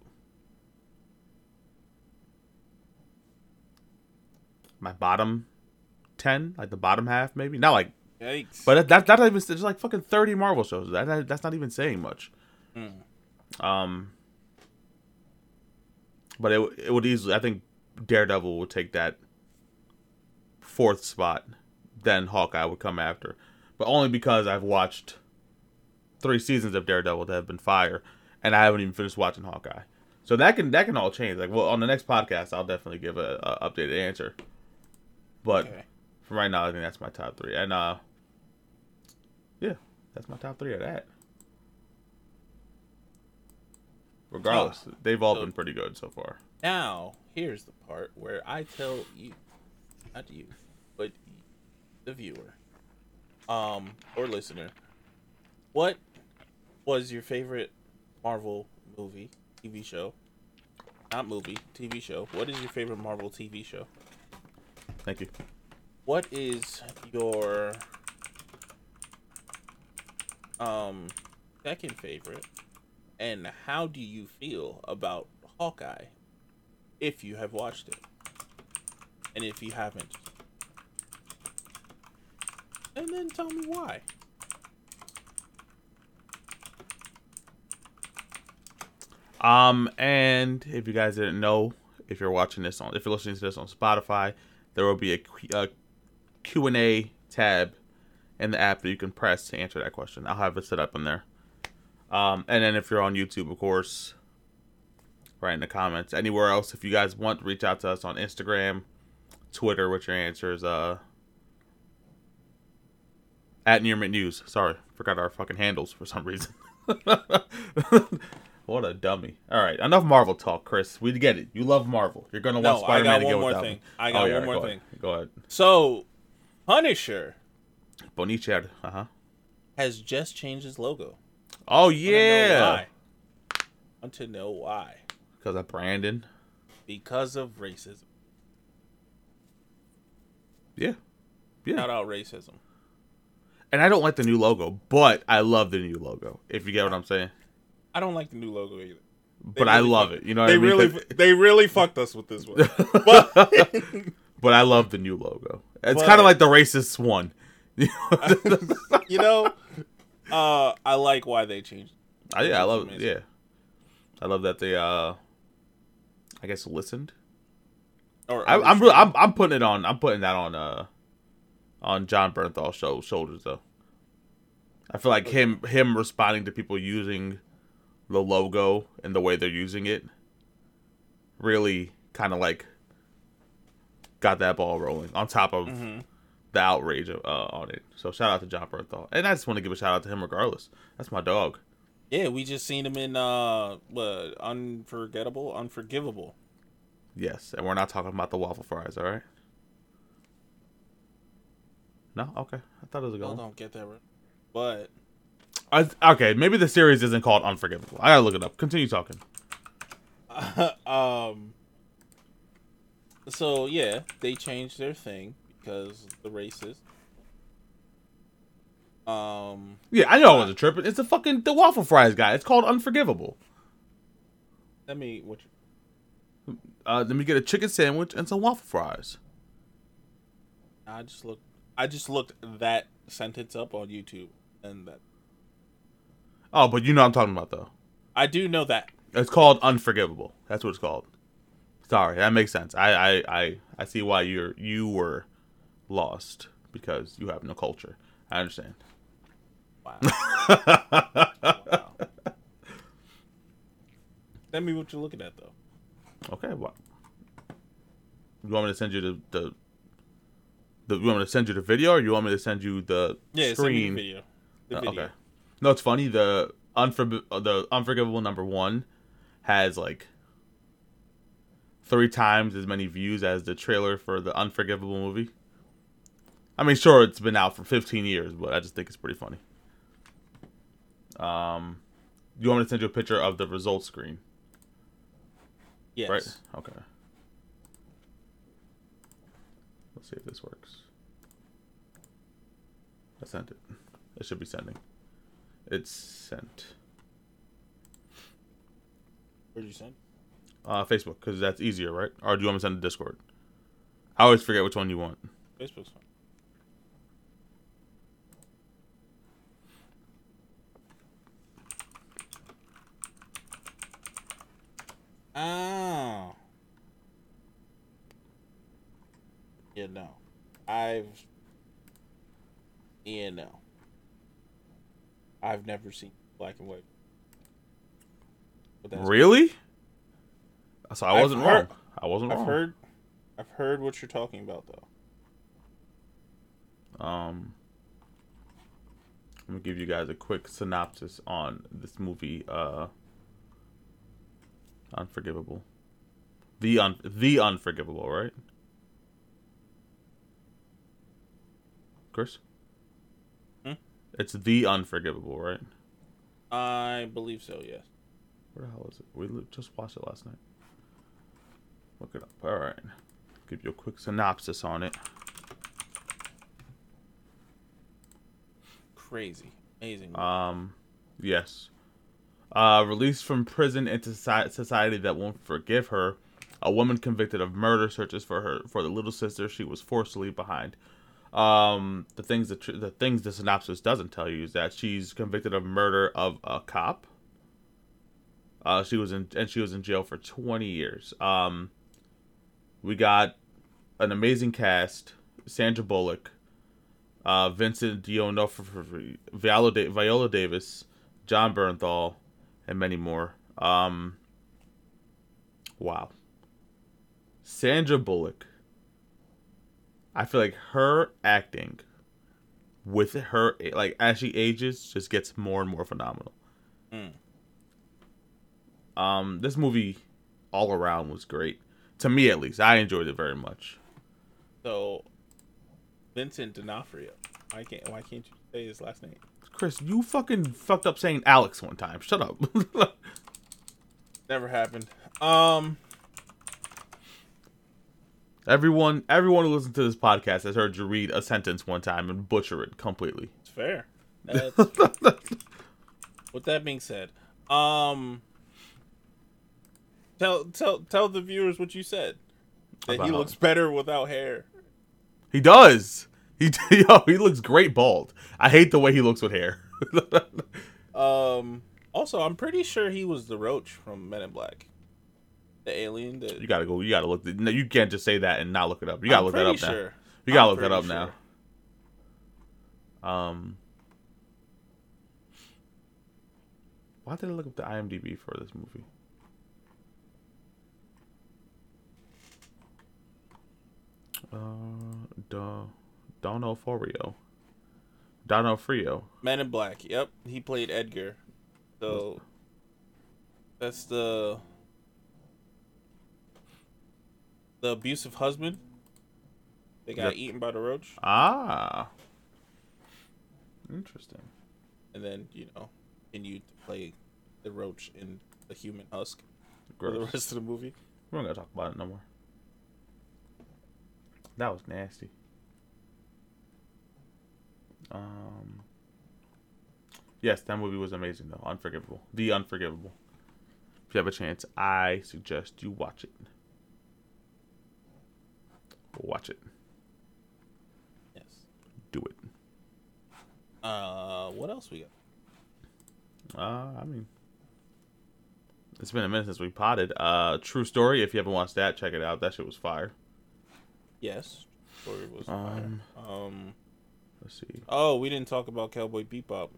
my bottom ten, like the bottom half, maybe not like. Yikes. But that, that that's not even there's like fucking thirty Marvel shows. That, that that's not even saying much. Um. But it it would easily. I think Daredevil would take that fourth spot. Then Hawkeye would come after, but only because I've watched three seasons of Daredevil that have been fire, and I haven't even finished watching Hawkeye. So that can that can all change. Like, well, on the next podcast, I'll definitely give a, a updated answer. But Okay. for right now, I think that's my top three, and uh, yeah, that's my top three of that. Regardless, they've all so- been pretty good so far. Now, here's the part where I tell you, not you, but the viewer, um, or listener, what was your favorite Marvel movie, TV show? Not movie, TV show. What is your favorite Marvel TV show? Thank you. What is your um second favorite? And how do you feel about Hawkeye if you have watched it? And if you haven't? And then tell me why. Um, and if you guys didn't know, if you're watching this on, if you're listening to this on Spotify, there will be a, a Q and A tab in the app that you can press to answer that question. I'll have it set up in there. Um, and then if you're on YouTube, of course, write in the comments. Anywhere else, if you guys want, to reach out to us on Instagram, Twitter with your answers. Uh, at Near Mint News. Sorry, forgot our fucking handles for some reason. [LAUGHS] what a dummy. All right, enough Marvel talk, Chris. We get it. You love Marvel. You're gonna want No, I Spider-Man got to more with thing. I got Oh, yeah, one more go thing. Ahead. Go ahead. So, Punisher Bonichard. Uh huh. has just changed his logo. Oh yeah. Want to know why? Because of Brandon. Because of racism. Yeah. Yeah. Shout out racism. And I don't like the new logo, but I love the new logo. If you get what I'm saying. I don't like the new logo either. But I love it. You know what they I mean? really they really fucked us with this one. [LAUGHS] But [LAUGHS] but I love the new logo. It's kind of like the racist one. [LAUGHS] you know, uh, I like why they changed. I, yeah, I love it. Yeah, I love that they uh, I guess listened. Or I, I'm really, I'm, I'm putting it on. I'm putting that on uh, on Jon Bernthal's show shoulders though. I feel like him him responding to people using the logo and the way they're using it really kind of like got that ball rolling on top of Mhm. the outrage uh, on it. So shout out to Jon Bernthal, and I just want to give a shout out to him regardless. That's my dog. yeah, we just seen him in uh, what unforgettable, unforgivable. Yes, and we're not talking about the waffle fries, all right? No, okay. I thought it was a good I don't get that, right. but I, okay, maybe the series isn't called Unforgivable. I gotta look it up. Continue talking. [LAUGHS] um. So yeah, they changed their thing because the racist. Um. Yeah, I know I was a tripping. It's the fucking the waffle fries guy. It's called Unforgivable. Let me. What? You, Uh, let me get a chicken sandwich and some waffle fries. I just looked. I just looked that sentence up on YouTube, and that Oh, but you know what I'm talking about though. I do know that. It's called Unforgivable. That's what it's called. Sorry, that makes sense. I I I, I see why you're you were lost because you have no culture. I understand. Wow. [LAUGHS] wow. Tell me what you're looking at, though. Okay, what? You want me to send you the the, the you want me to send you the video, or you want me to send you the Yeah, send me screen? the video. The Uh, video. Okay. No, it's funny. The unfor- uh, the Unforgivable number one has like three times as many views as the trailer for the Unforgivable movie. I mean, sure, it's been out for 15 years, but I just think it's pretty funny. Um, you want me to send you a picture of the results screen? Yes. Right. Okay. Let's see if this works. I sent it. It should be sending. It's sent. Where'd you send? Uh, Facebook, because that's easier, right? Or do you want me to send to Discord? I always forget which one you want. Facebook's fine. Oh. Yeah, no. I've. Yeah, no. I've never seen black and white. But that's- Really? So I I've wasn't heard- wrong. I wasn't I've wrong. heard. I've heard what you're talking about, though. Um, I'm gonna give you guys a quick synopsis on this movie. Uh, Unforgivable. The un the Unforgivable, right? Chris. It's the Unforgivable, right? I believe so. Yes. Where the hell is it? We just watched it last night. Look it up. All right. Give you a quick synopsis on it. Crazy, amazing. Um, yes. Uh, released from prison into society that won't forgive her, a woman convicted of murder searches for her for the little sister she was forced to leave behind. Um, the things that the things the synopsis doesn't tell you is that she's convicted of murder of a cop. Uh, she was in and she was in jail for twenty years. Um, we got an amazing cast: Sandra Bullock, uh, Vincent D'Onofrio, Viola, da- Viola Davis, Jon Bernthal, and many more. Um, wow. Sandra Bullock. I feel like her acting with her, like as she ages, just gets more and more phenomenal. Mm. Um, this movie, all around, was great. To me, at least, I enjoyed it very much. So, Vincent D'Onofrio. Why can't Why can't you say his last name? Chris, you fucking fucked up saying Alex one time. Shut up. [LAUGHS] Never happened. Um. Everyone, everyone who listens to this podcast has heard you read a sentence one time and butcher it completely. It's fair. [LAUGHS] With that being said, um, tell tell tell the viewers what you said. That he looks better without hair. He does. He [LAUGHS] yo, he looks great bald. I hate the way he looks with hair. [LAUGHS] Um. Also, I'm pretty sure he was the Roach from Men in Black, the alien. That you gotta go. You gotta look. No, you can't just say that and not look it up. You gotta I'm look that up pretty now. You gotta I'm look that up sure. now. Um, why did I look up the IMDb for this movie? Uh, Don D'Onofrio. D'Onofrio. Men in Black. Yep, he played Edgar. So that's the the abusive husband. They got Yep. eaten by the roach, Ah, interesting. and then you know, continued to play the roach in the human husk for the rest of the movie. We're not gonna talk about it no more. That was nasty. Um. Yes, that movie was amazing though. Unforgivable. The Unforgivable. If you have a chance, I suggest you watch it. Watch it. Yes. Do it. Uh, what else we got? Uh, I mean, it's been a minute since we potted. Uh, True Story. If you haven't watched that, check it out. That shit was fire. Yes, story was Um, fire. Um. Let's see. Oh, we didn't talk about Cowboy Bebop.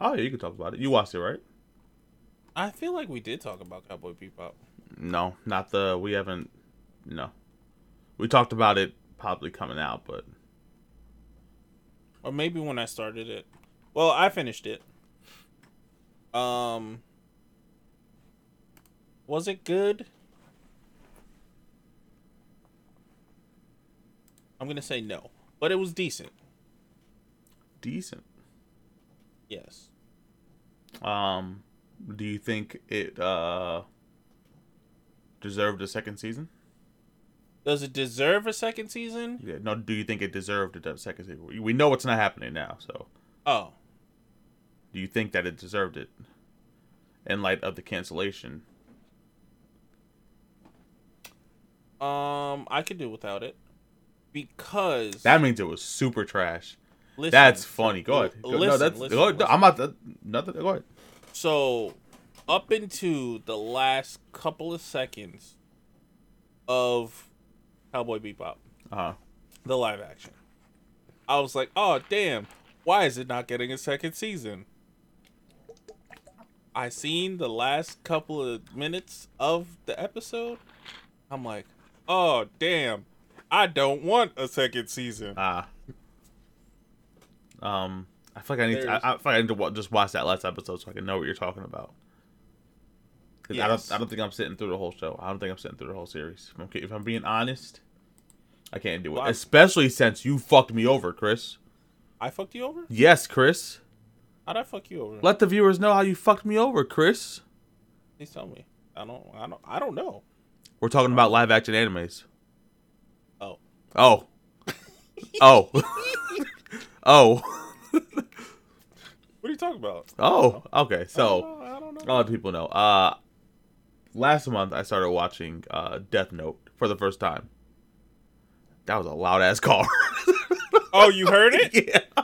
Oh yeah, you can talk about it. You watched it, right? I feel like we did talk about Cowboy Bebop. No, not the. We haven't. No, we talked about it probably coming out, but or maybe when I started it. Well, I finished it. Um, was it good? I'm gonna say no, but it was decent. Decent. Yes. Um, do you think it uh deserved a second season? Does it deserve a second season? Yeah. No. Do you think it deserved a second season? We- know it's not happening now. So, Oh, do you think that it deserved it in light of the cancellation? um, I could do without it because That means it was super trash. listen, That's funny. Go ahead. Go- no, that's listen, go ahead. listen. I'm not. That, nothing. Go ahead. So, up into the last couple of seconds of Cowboy Bebop, Uh huh. the live action, I was like, "Oh damn, why is it not getting a second season?" I seen the last couple of minutes of the episode. I'm like, "Oh damn, I don't want a second season." Ah. um, I feel like I need. To, I, I feel like I need to just watch that last episode so I can know what you're talking about. 'Cause I Yes. don't. I don't think I'm sitting through the whole show. I don't think I'm sitting through the whole series. If I'm, if I'm being honest, I can't do it. Why? Especially since you fucked me over, Chris. I fucked you over? Yes, Chris. How'd I fuck you over? Let the viewers know how you fucked me over, Chris. Please tell me. I don't. I don't. I don't know. We're talking about live action animes. Oh. Oh. [LAUGHS] oh. [LAUGHS] oh. What are you talking about? Oh. Okay. I So. don't know. I don't know. I'll let people know. Uh, last month I started watching uh, Death Note for the first time. That was a loud ass car. [LAUGHS] Oh, you heard it? [LAUGHS] yeah.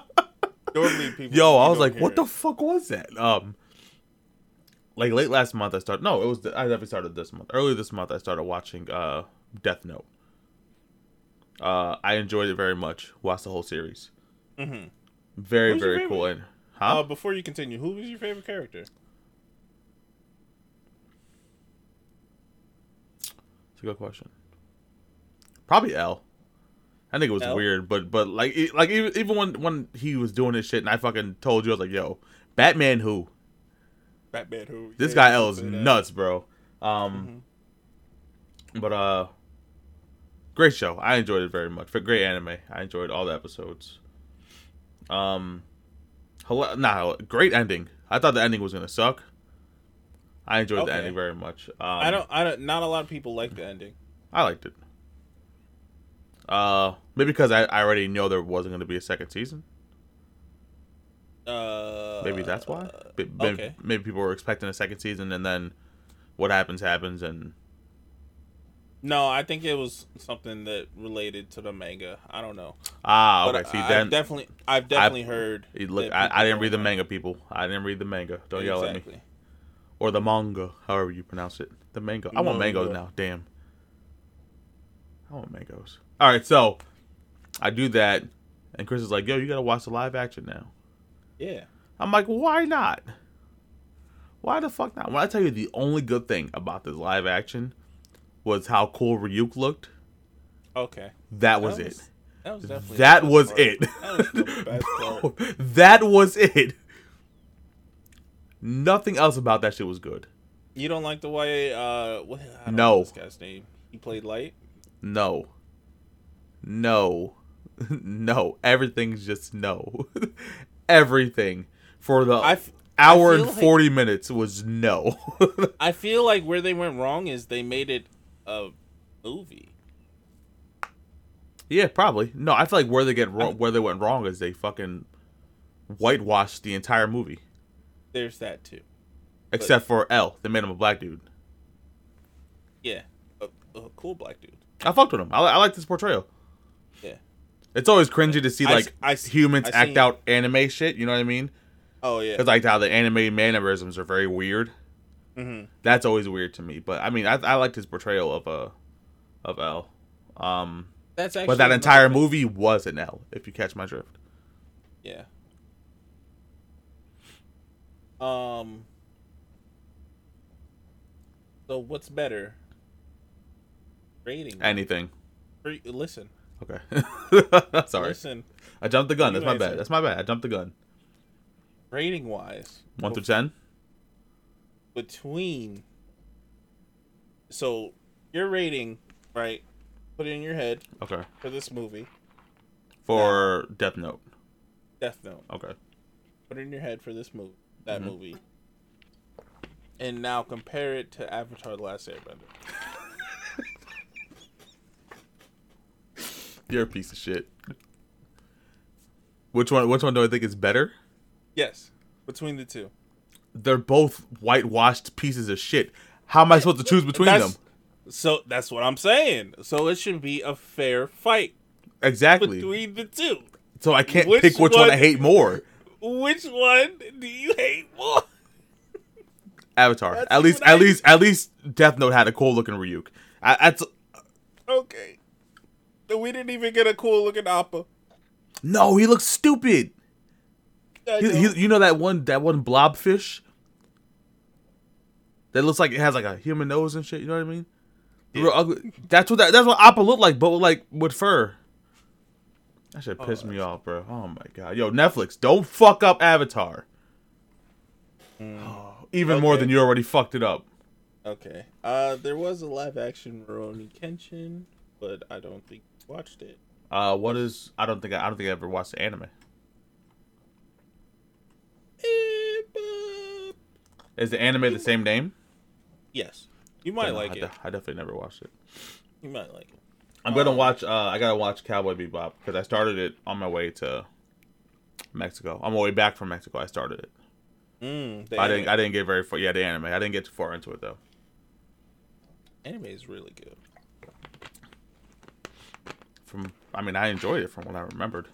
Normally people. Yo, I was like, what the fuck was that? Um, like late last month I started. No, it was I definitely started this month. Early this month I started watching uh Death Note. Uh, I enjoyed it very much. Watched the whole series. Mhm. Very very cool. And huh? Uh, before you continue, who was your favorite character? It's a good question. Probably L. I think it was L? weird, but but like like even even when when he was doing this shit and I fucking told you I was like, yo, Batman who? Batman. Who? This Yeah, guy L is nuts, bro. Um, but uh, great show. I enjoyed it very much. But great anime. I enjoyed all the episodes. Um, hila- nah, great ending. I thought the ending was gonna suck. I enjoyed the ending very much. Um, I don't. I don't. Not a lot of people like the ending. I liked it. Uh, maybe because I, I already know there wasn't going to be a second season. Uh, Maybe that's why. Maybe, maybe, okay. maybe people were expecting a second season, and then what happens happens, and No, I think it was something that related to the manga. I don't know. ah, But okay. See, I, then I've definitely, I've definitely heard. look, I, I didn't read the manga, people. I didn't read the manga. Don't yell at me. Or the manga, however you pronounce it. The manga. I want mangoes now. Damn. I want mangoes. All right, so I do that, and Chris is like, "Yo, you gotta watch the live action now." Yeah. I'm like, why not? Why the fuck not? When I tell you the only good thing about this live action was how cool Ryuk looked, Okay. that was it. That was definitely. That was part. it. That was. [LAUGHS] Bro, that was it. Nothing else about that shit was good. You don't like the way? Uh, what? No. This guy's name. He played light. No. No. [LAUGHS] no. Everything's just no. [LAUGHS] Everything for the f- hour and feel like- 40 minutes was no. [LAUGHS] I feel like where they went wrong is they made it a movie. Yeah, probably. No, I feel like where they get wrong, where they went wrong is they fucking whitewashed the entire movie, There's that too. except for L. They made him a black dude. Yeah. A, a cool black dude. I fucked with him. I, I like this portrayal. Yeah. It's always cringy to see I s- like I humans I act seen- out anime shit. You know what I mean? Oh yeah. Because like how the anime mannerisms are very weird. hmm That's always weird to me. But I mean, I, I liked his portrayal of uh of L. Um, That's actually. but that entire movie was an L. If you catch my drift. Yeah. Um. So what's better? Rating. Anything. Listen. Okay. [LAUGHS] Sorry. Listen. I jumped the gun. That's my bad. That's my bad. I jumped the gun. Rating wise. One through ten. between so your rating right put it in your head Okay. for this movie for Death Note. Death Note. Okay. Put it in your head for this movie, that Mhm. movie, and now compare it to Avatar: The Last Airbender. [LAUGHS] You're a piece of shit. Which one? Which one do I think is better? Yes, between the two. They're both whitewashed pieces of shit. How am I supposed to choose between That's- them? So that's what I'm saying. So it should be a fair fight Exactly. between the two. so I can't which pick which one, one- I hate more. Which one do you hate more? Avatar. That's at least, at I- least, at least, Death Note had a cool looking Ryuk. I, that's Okay. We didn't even get a cool looking Appa. no, he looks stupid. He, he, you know that one, that one blobfish that looks like it has like a human nose and shit. You know what I mean? Yeah. Real ugly. That's what that, that's what Appa looked like, but with like with fur. That should piss Oh, me off, bro. Oh my god, yo, Netflix, don't fuck up Avatar. Even more than you already fucked it up. Okay. Uh, there was a live action Rurouni Kenshin, but I don't think watched it. Uh, what is? I don't think I, I don't think I ever watched the anime. Eh, Is the anime the same name? Yes, you might like I, it. de- I definitely never watched it. You might like it. I'm gonna Um, watch. Uh, I gotta watch Cowboy Bebop because I started it on my way to Mexico. On my way back from Mexico, I started it. Mm, I didn't. I didn't get very far. Yeah, the anime. I didn't get too far into it though. anime is really good. From. I mean, I enjoyed it from what I remembered.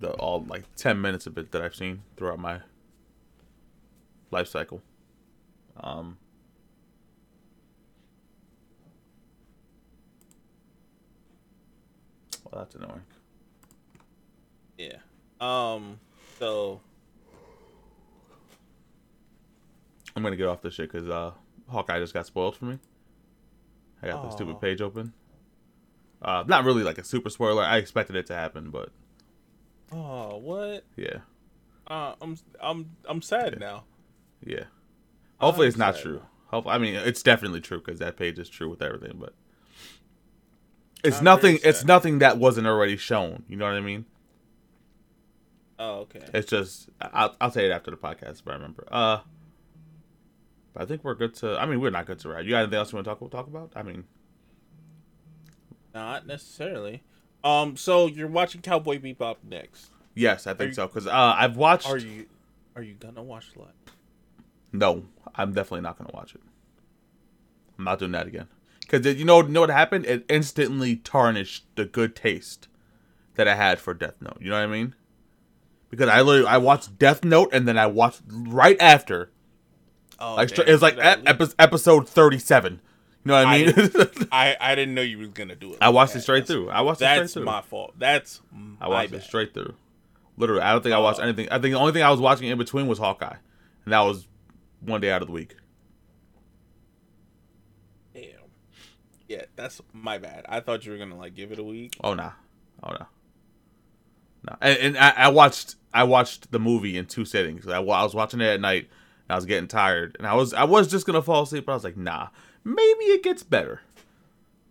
The all like ten minutes of it that I've seen throughout my life cycle. Um. Well, that's annoying. Yeah. Um. So I'm gonna get off this shit because uh, Hawkeye just got spoiled for me. I got the stupid page open. Uh, not really like a super spoiler. I expected it to happen, but Oh, what? yeah, Uh, I'm I'm I'm sad Yeah. now. yeah. Hopefully, it's not true. Hope I mean it's definitely true because that page is true with everything, but it's I'm nothing. It's nothing that wasn't already shown. You know what I mean? Oh, okay. It's just I'll, I'll say it after the podcast if I remember. Uh, but I think we're good to. I mean, we're not good to ride. You got anything else you want to talk talk about? I mean, Not necessarily. Um. So you're watching Cowboy Bebop next. yes, I think you- so because uh, I've watched. Are you Are you gonna watch live? No, I'm definitely not gonna watch it. I'm not doing that again. Because you know, you know what happened? It instantly tarnished the good taste that I had for Death Note. You know what I mean? Because I literally I watched Death Note and then I watched right after. Oh, Like damn, it was like that ep- episode 37. You know what I I mean? [LAUGHS] I I didn't know you was gonna do it. I like watched that. it straight That's- through. I watched it straight through. That's my fault. That's I watched it straight through. Literally, I don't think I watched Oh. anything. I think the only thing I was watching in between was Hawkeye, and that was one day out of the week. Damn. Yeah, that's my bad. I thought you were gonna like give it a week. Oh nah, oh no, no. And, and I, I watched I watched the movie in two sittings. I, I was watching it at night. And I was getting tired, and I was I was just gonna fall asleep, but I was like, nah, maybe it gets better.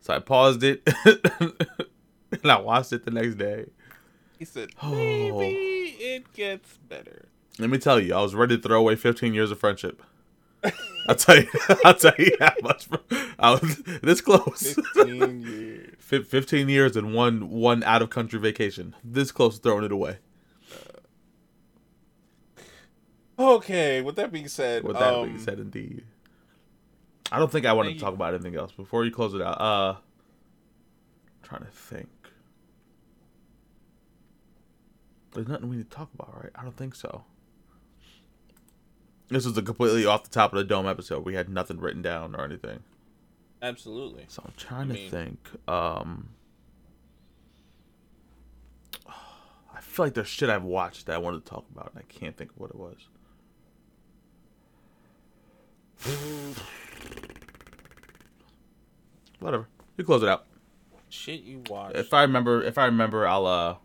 So I paused it, [LAUGHS] and I watched it the next day. He said Oh. maybe it gets better. Let me tell you, I was ready to throw away 15 years of friendship. I'll tell you, [LAUGHS] I'll tell you how much. I was this close. Fifteen [LAUGHS] years. Fif- 15 years and one one out of country vacation. This close to throwing it away. Okay. With that being said, With that um, being said, indeed. I don't think I want to talk about anything else before you close it out. Uh, trying to think. There's nothing we need to talk about, right? I don't think so. This was a completely off the top of the dome episode. We had nothing written down or anything. absolutely. So I'm trying I to think. Um, I feel like there's shit I've watched that I wanted to talk about, and I can't think of what it was. [SIGHS] [SIGHS] [SIGHS] Whatever. You close it out. Shit, you watch. If I remember, if I remember, I'll uh,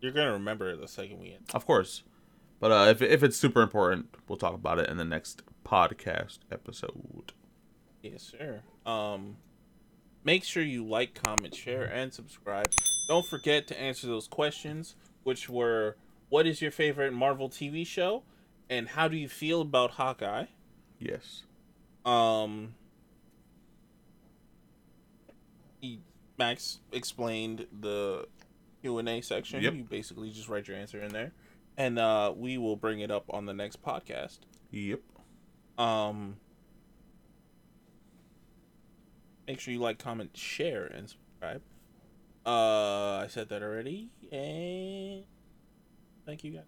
You're gonna remember it the second we end. of course. But uh, if if it's super important, we'll talk about it in the next podcast episode. Yes, sir. Um, make sure you like, comment, share, and subscribe don't forget to answer those questions, which were what is your favorite Marvel TV show, and how do you feel about Hawkeye? Yes. Um, he, Max explained the Q and A section. Yep. You basically just write your answer in there, and uh, we will bring it up on the next podcast. Yep. Um, make sure you like, comment, share, and subscribe. Uh, I said that already, and thank you guys.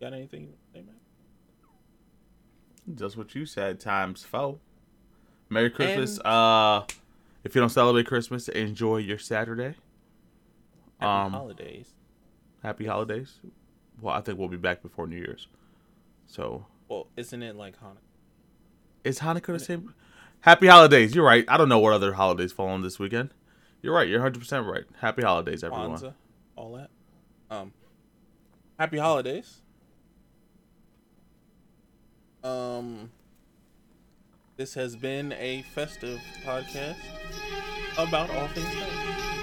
Got anything to say, man? Just what you said times four. Merry Christmas. And- Uh, if you don't celebrate Christmas, enjoy your Saturday. Happy Um, holidays. Happy holidays. Well, I think we'll be back before New Year's. So, Well, isn't it like Hanukkah? is Hanukkah the same? Happy holidays. You're right. I don't know what other holidays fall on this weekend. You're right. You're 100% right. Happy holidays, everyone. Kwanzaa, all that. Um, happy holidays. Um, this has been a festive podcast about all things.